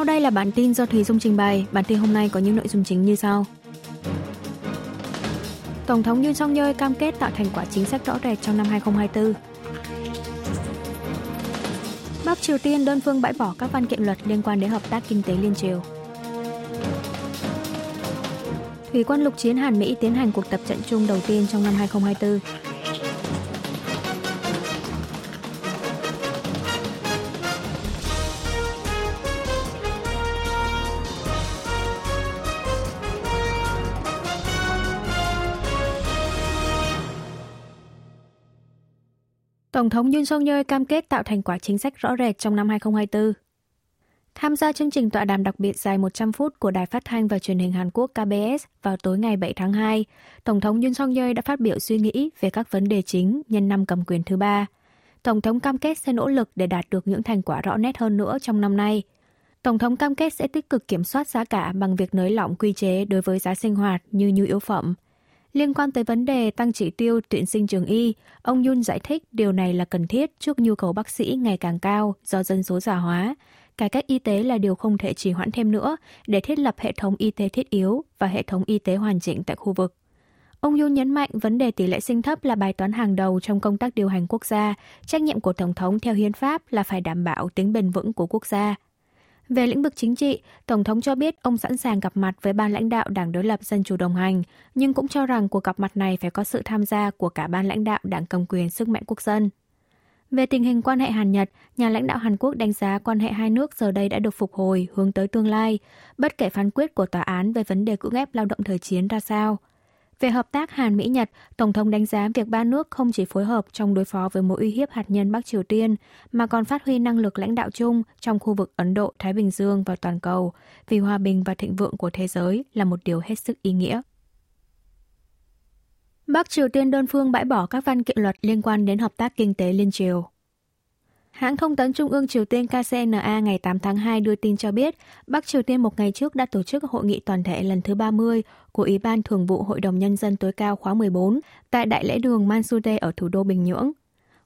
Sau đây là bản tin do Thùy Dung trình bày. Bản tin hôm nay có những nội dung chính như sau. Tổng thống Yoon song yeol cam kết tạo thành quả chính sách rõ rệt trong năm 2024. Bắc Triều Tiên đơn phương bãi bỏ các văn kiện luật liên quan đến hợp tác kinh tế liên triều. Thủy quân lục chiến Hàn Mỹ tiến hành cuộc tập trận chung đầu tiên trong năm 2024. Tổng thống Yoon song yeol cam kết tạo thành quả chính sách rõ rệt trong năm 2024. Tham gia chương trình tọa đàm đặc biệt dài 100 phút của Đài Phát thanh và Truyền hình Hàn Quốc KBS vào tối ngày 7 tháng 2, Tổng thống Yoon song yeol đã phát biểu suy nghĩ về các vấn đề chính nhân năm cầm quyền thứ ba. Tổng thống cam kết sẽ nỗ lực để đạt được những thành quả rõ nét hơn nữa trong năm nay. Tổng thống cam kết sẽ tích cực kiểm soát giá cả bằng việc nới lỏng quy chế đối với giá sinh hoạt như nhu yếu phẩm – Liên quan tới vấn đề tăng chỉ tiêu tuyển sinh trường y, ông Yun giải thích điều này là cần thiết trước nhu cầu bác sĩ ngày càng cao do dân số già hóa. Cải cách y tế là điều không thể trì hoãn thêm nữa để thiết lập hệ thống y tế thiết yếu và hệ thống y tế hoàn chỉnh tại khu vực. Ông Yun nhấn mạnh vấn đề tỷ lệ sinh thấp là bài toán hàng đầu trong công tác điều hành quốc gia. Trách nhiệm của Tổng thống theo hiến pháp là phải đảm bảo tính bền vững của quốc gia. Về lĩnh vực chính trị, Tổng thống cho biết ông sẵn sàng gặp mặt với ban lãnh đạo Đảng đối lập Dân chủ đồng hành, nhưng cũng cho rằng cuộc gặp mặt này phải có sự tham gia của cả ban lãnh đạo Đảng cầm quyền sức mạnh quốc dân. Về tình hình quan hệ Hàn-Nhật, nhà lãnh đạo Hàn Quốc đánh giá quan hệ hai nước giờ đây đã được phục hồi, hướng tới tương lai, bất kể phán quyết của tòa án về vấn đề cưỡng ép lao động thời chiến ra sao – về hợp tác Hàn Mỹ-Nhật, Tổng thống đánh giá việc ba nước không chỉ phối hợp trong đối phó với mối uy hiếp hạt nhân Bắc Triều Tiên, mà còn phát huy năng lực lãnh đạo chung trong khu vực Ấn Độ, Thái Bình Dương và toàn cầu, vì hòa bình và thịnh vượng của thế giới là một điều hết sức ý nghĩa. Bắc Triều Tiên đơn phương bãi bỏ các văn kiện luật liên quan đến hợp tác kinh tế liên triều. Hãng thông tấn Trung ương Triều Tiên KCNA ngày 8 tháng 2 đưa tin cho biết, Bắc Triều Tiên một ngày trước đã tổ chức hội nghị toàn thể lần thứ 30 của Ủy ban Thường vụ Hội đồng Nhân dân tối cao khóa 14 tại Đại lễ đường Mansudae ở thủ đô Bình Nhưỡng.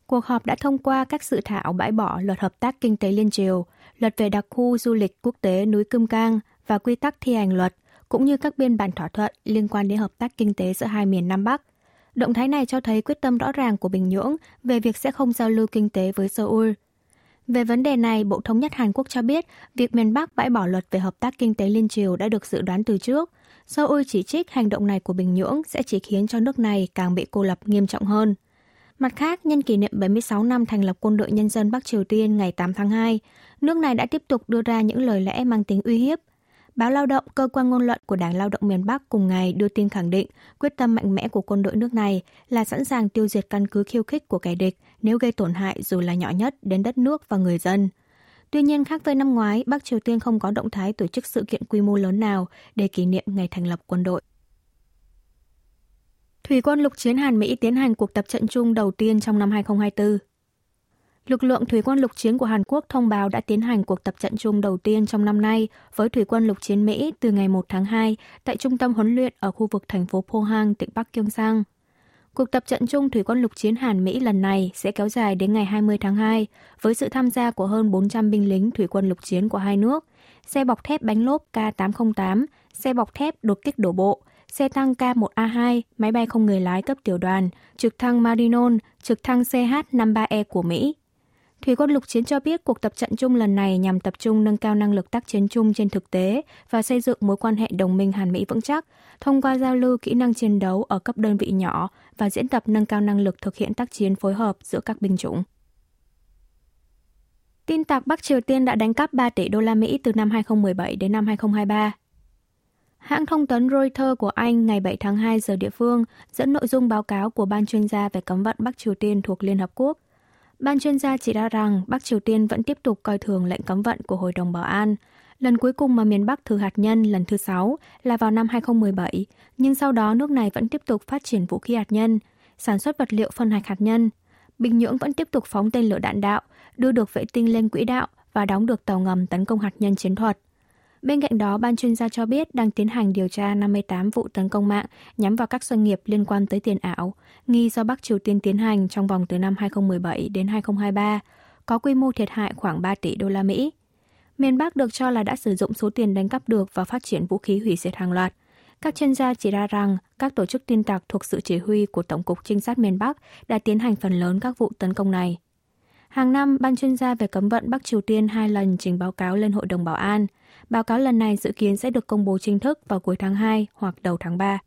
Cuộc họp đã thông qua các dự thảo bãi bỏ luật hợp tác kinh tế liên triều, luật về đặc khu du lịch quốc tế núi Cơm Cang và quy tắc thi hành luật, cũng như các biên bản thỏa thuận liên quan đến hợp tác kinh tế giữa hai miền Nam Bắc – Động thái này cho thấy quyết tâm rõ ràng của Bình Nhưỡng về việc sẽ không giao lưu kinh tế với Seoul. Về vấn đề này, Bộ Thống nhất Hàn Quốc cho biết việc miền Bắc bãi bỏ luật về hợp tác kinh tế liên triều đã được dự đoán từ trước. Seoul chỉ trích hành động này của Bình Nhưỡng sẽ chỉ khiến cho nước này càng bị cô lập nghiêm trọng hơn. Mặt khác, nhân kỷ niệm 76 năm thành lập Quân đội Nhân dân Bắc Triều Tiên ngày 8 tháng 2, nước này đã tiếp tục đưa ra những lời lẽ mang tính uy hiếp – Báo Lao động, cơ quan ngôn luận của Đảng Lao động miền Bắc cùng ngày đưa tin khẳng định quyết tâm mạnh mẽ của quân đội nước này là sẵn sàng tiêu diệt căn cứ khiêu khích của kẻ địch nếu gây tổn hại dù là nhỏ nhất đến đất nước và người dân. Tuy nhiên, khác với năm ngoái, Bắc Triều Tiên không có động thái tổ chức sự kiện quy mô lớn nào để kỷ niệm ngày thành lập quân đội. Thủy quân lục chiến Hàn Mỹ tiến hành cuộc tập trận chung đầu tiên trong năm 2024 lực lượng thủy quân lục chiến của Hàn Quốc thông báo đã tiến hành cuộc tập trận chung đầu tiên trong năm nay với thủy quân lục chiến Mỹ từ ngày 1 tháng 2 tại trung tâm huấn luyện ở khu vực thành phố Pohang, tỉnh Bắc Gyeongsang. Cuộc tập trận chung thủy quân lục chiến Hàn Mỹ lần này sẽ kéo dài đến ngày 20 tháng 2 với sự tham gia của hơn 400 binh lính thủy quân lục chiến của hai nước, xe bọc thép bánh lốp K808, xe bọc thép đột kích đổ bộ, xe tăng K1A2, máy bay không người lái cấp tiểu đoàn, trực thăng Marinon, trực thăng CH-53E của Mỹ, Thủy quân lục chiến cho biết cuộc tập trận chung lần này nhằm tập trung nâng cao năng lực tác chiến chung trên thực tế và xây dựng mối quan hệ đồng minh Hàn Mỹ vững chắc, thông qua giao lưu kỹ năng chiến đấu ở cấp đơn vị nhỏ và diễn tập nâng cao năng lực thực hiện tác chiến phối hợp giữa các binh chủng. Tin tặc Bắc Triều Tiên đã đánh cắp 3 tỷ đô la Mỹ từ năm 2017 đến năm 2023. Hãng thông tấn Reuters của Anh ngày 7 tháng 2 giờ địa phương dẫn nội dung báo cáo của Ban chuyên gia về cấm vận Bắc Triều Tiên thuộc Liên Hợp Quốc Ban chuyên gia chỉ ra rằng Bắc Triều Tiên vẫn tiếp tục coi thường lệnh cấm vận của Hội đồng Bảo an. Lần cuối cùng mà miền Bắc thử hạt nhân lần thứ 6 là vào năm 2017, nhưng sau đó nước này vẫn tiếp tục phát triển vũ khí hạt nhân, sản xuất vật liệu phân hạch hạt nhân. Bình Nhưỡng vẫn tiếp tục phóng tên lửa đạn đạo, đưa được vệ tinh lên quỹ đạo và đóng được tàu ngầm tấn công hạt nhân chiến thuật. Bên cạnh đó, ban chuyên gia cho biết đang tiến hành điều tra 58 vụ tấn công mạng nhắm vào các doanh nghiệp liên quan tới tiền ảo, nghi do Bắc Triều Tiên tiến hành trong vòng từ năm 2017 đến 2023, có quy mô thiệt hại khoảng 3 tỷ đô la Mỹ. Miền Bắc được cho là đã sử dụng số tiền đánh cắp được và phát triển vũ khí hủy diệt hàng loạt. Các chuyên gia chỉ ra rằng các tổ chức tin tặc thuộc sự chỉ huy của Tổng cục Trinh sát miền Bắc đã tiến hành phần lớn các vụ tấn công này. Hàng năm, ban chuyên gia về cấm vận Bắc Triều Tiên hai lần trình báo cáo lên Hội đồng Bảo an. Báo cáo lần này dự kiến sẽ được công bố chính thức vào cuối tháng 2 hoặc đầu tháng 3.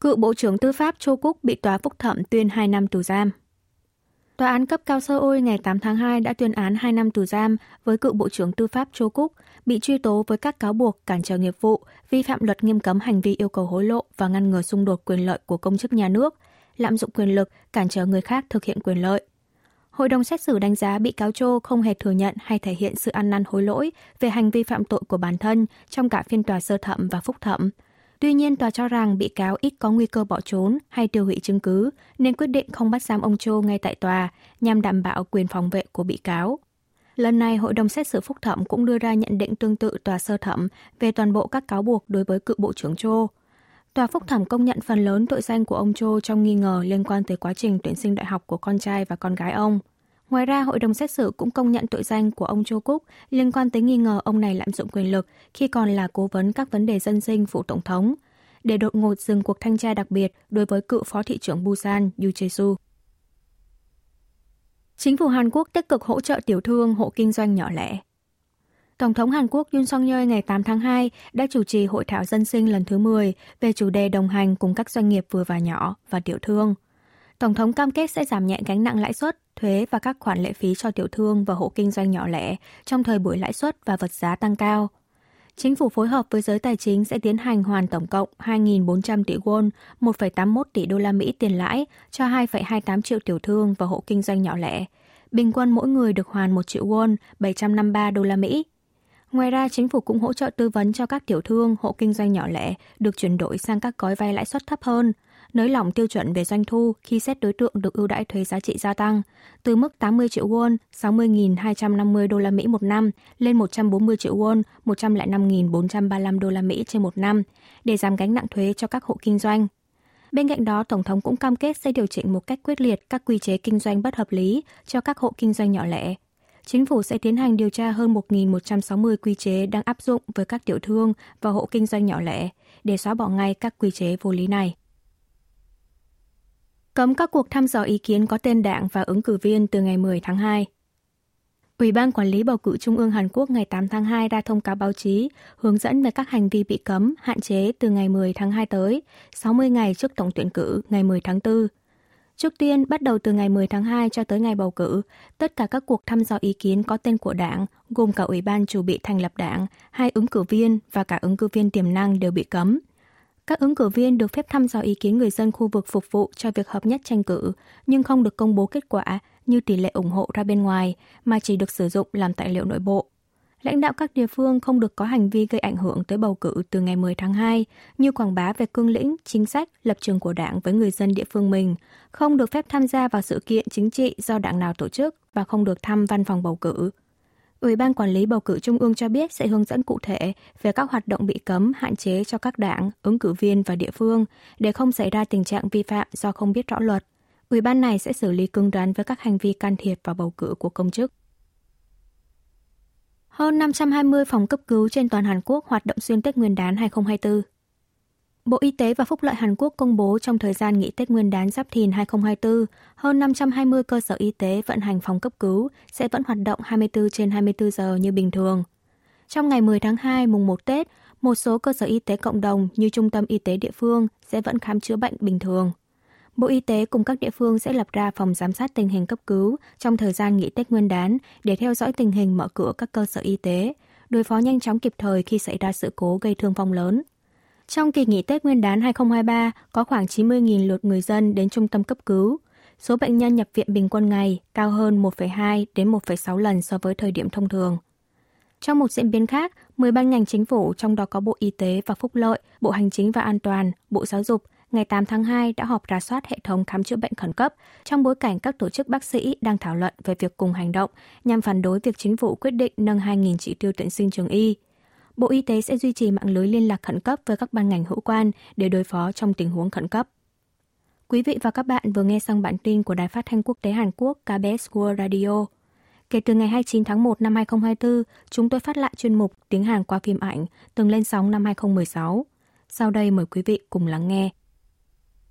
Cựu Bộ trưởng Tư pháp Châu Cúc bị tòa phúc thẩm tuyên 2 năm tù giam. Tòa án cấp cao Seoul ngày 8 tháng 2 đã tuyên án 2 năm tù giam với cựu Bộ trưởng Tư pháp Châu Cúc bị truy tố với các cáo buộc cản trở nghiệp vụ, vi phạm luật nghiêm cấm hành vi yêu cầu hối lộ và ngăn ngừa xung đột quyền lợi của công chức nhà nước, lạm dụng quyền lực, cản trở người khác thực hiện quyền lợi. Hội đồng xét xử đánh giá bị cáo Trô không hề thừa nhận hay thể hiện sự ăn năn hối lỗi về hành vi phạm tội của bản thân trong cả phiên tòa sơ thẩm và phúc thẩm. Tuy nhiên, tòa cho rằng bị cáo ít có nguy cơ bỏ trốn hay tiêu hủy chứng cứ, nên quyết định không bắt giam ông Châu ngay tại tòa nhằm đảm bảo quyền phòng vệ của bị cáo. Lần này, Hội đồng xét xử phúc thẩm cũng đưa ra nhận định tương tự tòa sơ thẩm về toàn bộ các cáo buộc đối với cựu Bộ trưởng Châu. Tòa phúc thẩm công nhận phần lớn tội danh của ông Cho trong nghi ngờ liên quan tới quá trình tuyển sinh đại học của con trai và con gái ông. Ngoài ra, hội đồng xét xử cũng công nhận tội danh của ông Châu Cúc liên quan tới nghi ngờ ông này lạm dụng quyền lực khi còn là cố vấn các vấn đề dân sinh phụ tổng thống, để đột ngột dừng cuộc thanh tra đặc biệt đối với cựu phó thị trưởng Busan Yu Jae-su. Chính phủ Hàn Quốc tích cực hỗ trợ tiểu thương, hộ kinh doanh nhỏ lẻ. Tổng thống Hàn Quốc Yoon song yeol ngày 8 tháng 2 đã chủ trì hội thảo dân sinh lần thứ 10 về chủ đề đồng hành cùng các doanh nghiệp vừa và nhỏ và tiểu thương. Tổng thống cam kết sẽ giảm nhẹ gánh nặng lãi suất, thuế và các khoản lệ phí cho tiểu thương và hộ kinh doanh nhỏ lẻ trong thời buổi lãi suất và vật giá tăng cao. Chính phủ phối hợp với giới tài chính sẽ tiến hành hoàn tổng cộng 2.400 tỷ won, 1,81 tỷ đô la Mỹ tiền lãi cho 2,28 triệu tiểu thương và hộ kinh doanh nhỏ lẻ. Bình quân mỗi người được hoàn 1 triệu won, 753 đô la Mỹ. Ngoài ra, chính phủ cũng hỗ trợ tư vấn cho các tiểu thương, hộ kinh doanh nhỏ lẻ được chuyển đổi sang các gói vay lãi suất thấp hơn, nới lỏng tiêu chuẩn về doanh thu khi xét đối tượng được ưu đãi thuế giá trị gia tăng, từ mức 80 triệu won, 60.250 đô la Mỹ một năm lên 140 triệu won, 105.435 đô la Mỹ trên một năm, để giảm gánh nặng thuế cho các hộ kinh doanh. Bên cạnh đó, Tổng thống cũng cam kết sẽ điều chỉnh một cách quyết liệt các quy chế kinh doanh bất hợp lý cho các hộ kinh doanh nhỏ lẻ, chính phủ sẽ tiến hành điều tra hơn 1.160 quy chế đang áp dụng với các tiểu thương và hộ kinh doanh nhỏ lẻ để xóa bỏ ngay các quy chế vô lý này. Cấm các cuộc thăm dò ý kiến có tên đảng và ứng cử viên từ ngày 10 tháng 2. Ủy ban Quản lý Bầu cử Trung ương Hàn Quốc ngày 8 tháng 2 ra thông cáo báo chí hướng dẫn về các hành vi bị cấm, hạn chế từ ngày 10 tháng 2 tới, 60 ngày trước tổng tuyển cử ngày 10 tháng 4 Trước tiên, bắt đầu từ ngày 10 tháng 2 cho tới ngày bầu cử, tất cả các cuộc thăm dò ý kiến có tên của đảng, gồm cả Ủy ban chủ bị thành lập đảng, hai ứng cử viên và cả ứng cử viên tiềm năng đều bị cấm. Các ứng cử viên được phép thăm dò ý kiến người dân khu vực phục vụ cho việc hợp nhất tranh cử, nhưng không được công bố kết quả như tỷ lệ ủng hộ ra bên ngoài, mà chỉ được sử dụng làm tài liệu nội bộ lãnh đạo các địa phương không được có hành vi gây ảnh hưởng tới bầu cử từ ngày 10 tháng 2, như quảng bá về cương lĩnh, chính sách, lập trường của đảng với người dân địa phương mình, không được phép tham gia vào sự kiện chính trị do đảng nào tổ chức và không được thăm văn phòng bầu cử. Ủy ban Quản lý Bầu cử Trung ương cho biết sẽ hướng dẫn cụ thể về các hoạt động bị cấm, hạn chế cho các đảng, ứng cử viên và địa phương để không xảy ra tình trạng vi phạm do không biết rõ luật. Ủy ban này sẽ xử lý cứng rắn với các hành vi can thiệp vào bầu cử của công chức. Hơn 520 phòng cấp cứu trên toàn Hàn Quốc hoạt động xuyên Tết Nguyên đán 2024. Bộ Y tế và Phúc lợi Hàn Quốc công bố trong thời gian nghỉ Tết Nguyên đán Giáp Thìn 2024, hơn 520 cơ sở y tế vận hành phòng cấp cứu sẽ vẫn hoạt động 24 trên 24 giờ như bình thường. Trong ngày 10 tháng 2 mùng 1 Tết, một số cơ sở y tế cộng đồng như trung tâm y tế địa phương sẽ vẫn khám chữa bệnh bình thường. Bộ Y tế cùng các địa phương sẽ lập ra phòng giám sát tình hình cấp cứu trong thời gian nghỉ Tết Nguyên đán để theo dõi tình hình mở cửa các cơ sở y tế, đối phó nhanh chóng kịp thời khi xảy ra sự cố gây thương vong lớn. Trong kỳ nghỉ Tết Nguyên đán 2023, có khoảng 90.000 lượt người dân đến trung tâm cấp cứu. Số bệnh nhân nhập viện bình quân ngày cao hơn 1,2 đến 1,6 lần so với thời điểm thông thường. Trong một diễn biến khác, 10 ban ngành chính phủ trong đó có Bộ Y tế và Phúc lợi, Bộ Hành chính và An toàn, Bộ Giáo dục ngày 8 tháng 2 đã họp rà soát hệ thống khám chữa bệnh khẩn cấp trong bối cảnh các tổ chức bác sĩ đang thảo luận về việc cùng hành động nhằm phản đối việc chính phủ quyết định nâng 2.000 chỉ tiêu tuyển sinh trường y. Bộ Y tế sẽ duy trì mạng lưới liên lạc khẩn cấp với các ban ngành hữu quan để đối phó trong tình huống khẩn cấp. Quý vị và các bạn vừa nghe xong bản tin của Đài Phát thanh Quốc tế Hàn Quốc KBS World Radio. Kể từ ngày 29 tháng 1 năm 2024, chúng tôi phát lại chuyên mục Tiếng Hàn qua phim ảnh, từng lên sóng năm 2016. Sau đây mời quý vị cùng lắng nghe.